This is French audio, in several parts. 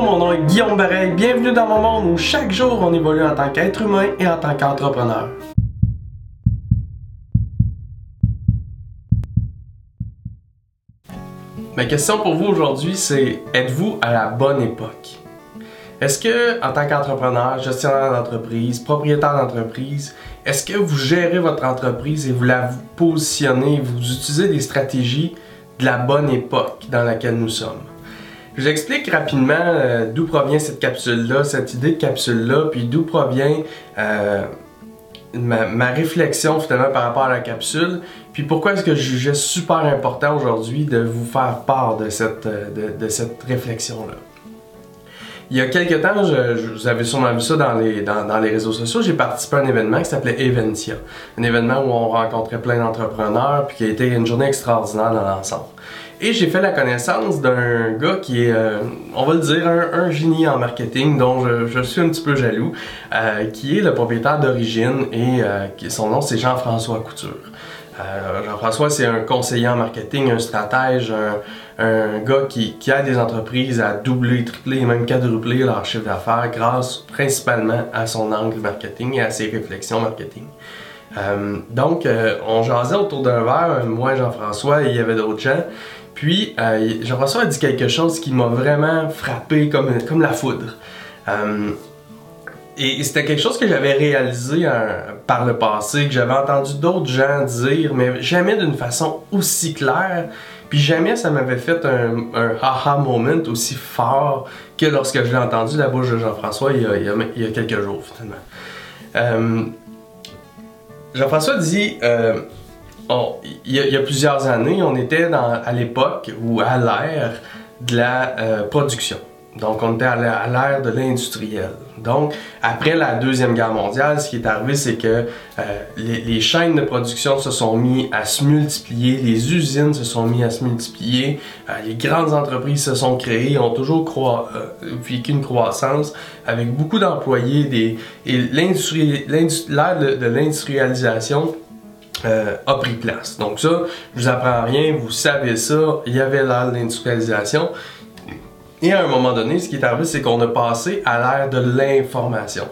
Mon nom est Guillaume Bareil. Bienvenue dans mon monde où chaque jour on évolue en tant qu'être humain et en tant qu'entrepreneur. Ma question pour vous aujourd'hui, c'est êtes-vous à la bonne époque? Est-ce que, en tant qu'entrepreneur, gestionnaire d'entreprise, propriétaire d'entreprise, est-ce que vous gérez votre entreprise et vous la positionnez, vous utilisez des stratégies de la bonne époque dans laquelle nous sommes? Je vous explique rapidement euh, d'où provient cette capsule-là, cette idée de capsule-là, puis d'où provient euh, ma, réflexion finalement par rapport à la capsule, puis pourquoi est-ce que je jugeais super important aujourd'hui de vous faire part de cette, euh, de, cette réflexion-là. Il y a quelques temps, je, vous avez sûrement vu ça dans les, dans, les réseaux sociaux, j'ai participé à un événement qui s'appelait Eventia. Un événement où on rencontrait plein d'entrepreneurs, puis qui a été une journée extraordinaire dans l'ensemble. Et j'ai fait la connaissance d'un gars qui est, euh, on va le dire, un, génie en marketing dont je, suis un petit peu jaloux, euh, qui est le propriétaire d'origine et euh, son nom c'est Jean-François Couture. Jean-François c'est un conseiller en marketing, un stratège, un, gars qui, qui aide des entreprises à doubler, tripler et même quadrupler leur chiffre d'affaires grâce principalement à son angle marketing et à ses réflexions marketing. donc, on jasait autour d'un verre, moi, Jean-François, et il y avait d'autres gens. Puis, euh, Jean-François a dit quelque chose qui m'a vraiment frappé comme, comme la foudre. Euh, et c'était quelque chose que j'avais réalisé euh, par le passé, que j'avais entendu d'autres gens dire, mais jamais d'une façon aussi claire. Puis jamais ça m'avait fait un, un haha moment aussi fort que lorsque je l'ai entendu de la bouche de Jean-François il, y a quelques jours finalement. Jean-François dit il y, a, plusieurs années, on était à l'époque ou à l'ère de la euh, production. Donc, on était à l'ère de l'industriel. Donc, après la Deuxième Guerre mondiale, ce qui est arrivé, c'est que euh, les, chaînes de production se sont mis à se multiplier, les usines se sont mis à se multiplier, euh, les grandes entreprises se sont créées, ont toujours vécu une croissance avec beaucoup d'employés. et l'ère de l'industrialisation euh, a pris place. Donc ça, je vous apprends rien, vous savez ça, il y avait l'ère de l'industrialisation. Et à un moment donné, ce qui est arrivé, c'est qu'on a passé à l'ère de l'information.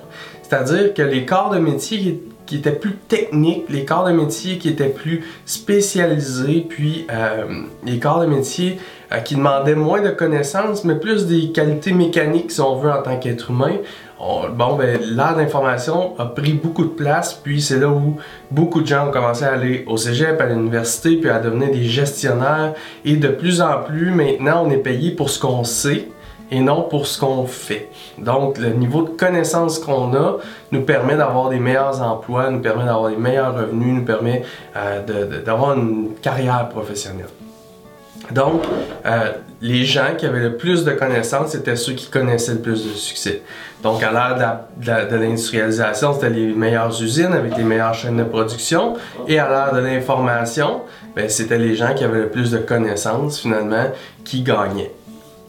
C'est-à-dire que les corps de métier qui étaient plus techniques, les corps de métier qui étaient plus spécialisés, puis euh, les corps de métier euh, qui demandaient moins de connaissances, mais plus des qualités mécaniques, si on veut, en tant qu'être humain, bon, ben, l'art d'information a pris beaucoup de place, puis c'est là où beaucoup de gens ont commencé à aller au cégep, à l'université, puis à devenir des gestionnaires. Et de plus en plus, maintenant, on est payé pour ce qu'on sait et non pour ce qu'on fait. Donc, le niveau de connaissance qu'on a nous permet d'avoir des meilleurs emplois, nous permet d'avoir des meilleurs revenus, nous permet euh, d'avoir une carrière professionnelle. Donc, euh, les gens qui avaient le plus de connaissances, c'était ceux qui connaissaient le plus de succès. Donc, à l'ère de l'industrialisation, c'était les meilleures usines avec les meilleures chaînes de production. Et à l'ère de l'information, ben, c'était les gens qui avaient le plus de connaissances, finalement, qui gagnaient.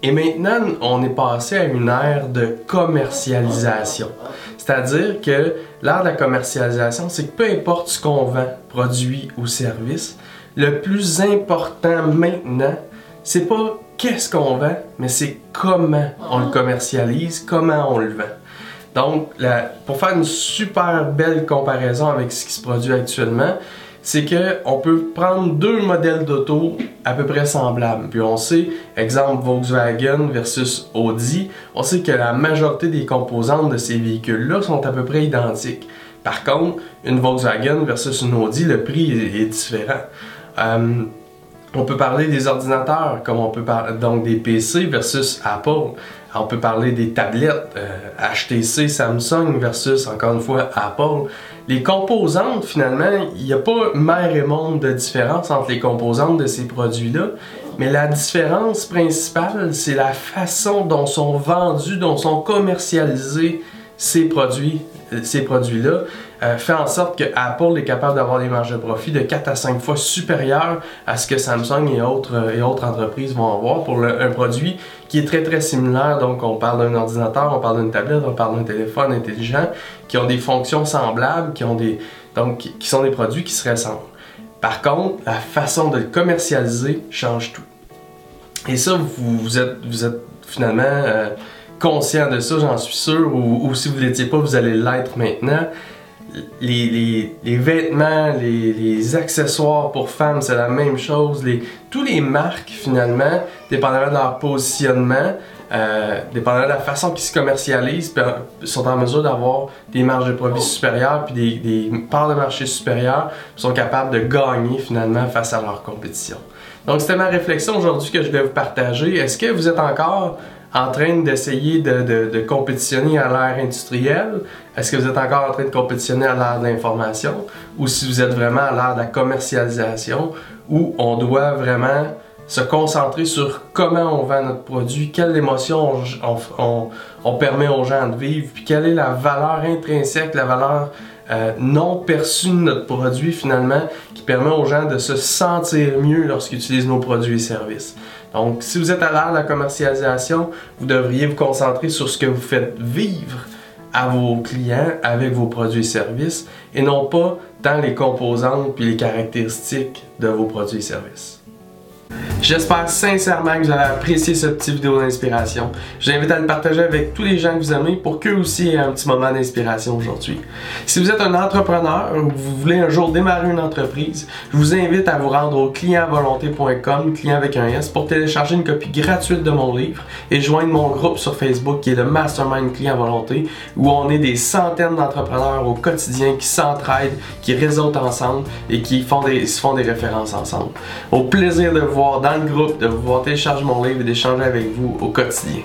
Et maintenant, on est passé à une ère de commercialisation. C'est-à-dire que l'ère de la commercialisation, c'est que peu importe ce qu'on vend, produit ou service, le plus important maintenant, c'est pas qu'est-ce qu'on vend, mais c'est comment on le commercialise, comment on le vend. Donc, pour faire une super belle comparaison avec ce qui se produit actuellement, c'est que on peut prendre deux modèles d'auto à peu près semblables. Puis on sait, exemple Volkswagen versus Audi, on sait que la majorité des composantes de ces véhicules-là sont à peu près identiques. Par contre, une Volkswagen versus une Audi, le prix est, différent. Euh, on peut parler des ordinateurs, comme on peut parler donc des PC versus Apple. On peut parler des tablettes HTC, euh, Samsung versus encore une fois Apple. Les composantes, finalement, il n'y a pas mère et monde de différence entre les composantes de ces produits-là, mais la différence principale, c'est la façon dont sont vendus, dont sont commercialisés ces produits, euh, ces produits-là. Euh, fait en sorte que Apple est capable d'avoir des marges de profit de 4 à 5 fois supérieures à ce que Samsung et autres, euh, et autres entreprises vont avoir pour un produit qui est très très similaire. Donc on parle d'un ordinateur, on parle d'une tablette, on parle d'un téléphone intelligent qui ont des fonctions semblables, qui, ont des, donc, qui sont des produits qui se ressemblent. Par contre, la façon de le commercialiser change tout. Et ça, vous, êtes, vous êtes finalement... Euh, conscient de ça, j'en suis sûr, ou, si vous ne l'étiez pas, vous allez l'être maintenant. Les, vêtements, les, accessoires pour femmes, c'est la même chose. Les, tous les marques, finalement, dépendamment de leur positionnement, euh, dépendamment de la façon qu'ils se commercialisent, sont en mesure d'avoir des marges de profit supérieures puis des, parts de marché supérieures, sont capables de gagner finalement face à leur compétition. Donc c'était ma réflexion aujourd'hui que je vais vous partager. Est-ce que vous êtes encore en train d'essayer de, de, compétitionner à l'ère industrielle? Est-ce que vous êtes encore en train de compétitionner à l'ère de l'information? Ou si vous êtes vraiment à l'ère de la commercialisation, où on doit vraiment se concentrer sur comment on vend notre produit, quelle émotion on, permet aux gens de vivre, puis quelle est la valeur intrinsèque, la valeur euh, non perçue de notre produit finalement, qui permet aux gens de se sentir mieux lorsqu'ils utilisent nos produits et services. Donc, si vous êtes à l'ère de la commercialisation, vous devriez vous concentrer sur ce que vous faites vivre à vos clients avec vos produits et services et non pas dans les composantes puis les caractéristiques de vos produits et services. J'espère sincèrement que vous avez apprécié cette petite vidéo d'inspiration. Je vous invite à le partager avec tous les gens que vous aimez pour qu'eux aussi aient un petit moment d'inspiration aujourd'hui. Si vous êtes un entrepreneur ou vous voulez un jour démarrer une entreprise, je vous invite à vous rendre au clientvolonté.com, client avec un S, pour télécharger une copie gratuite de mon livre et joindre mon groupe sur Facebook qui est le Mastermind Client Volonté, où on est des centaines d'entrepreneurs au quotidien qui s'entraident, qui réseautent ensemble et qui font des, font des références ensemble. Au plaisir de vous dans le groupe, de vous voir télécharger mon livre et d'échanger avec vous au quotidien.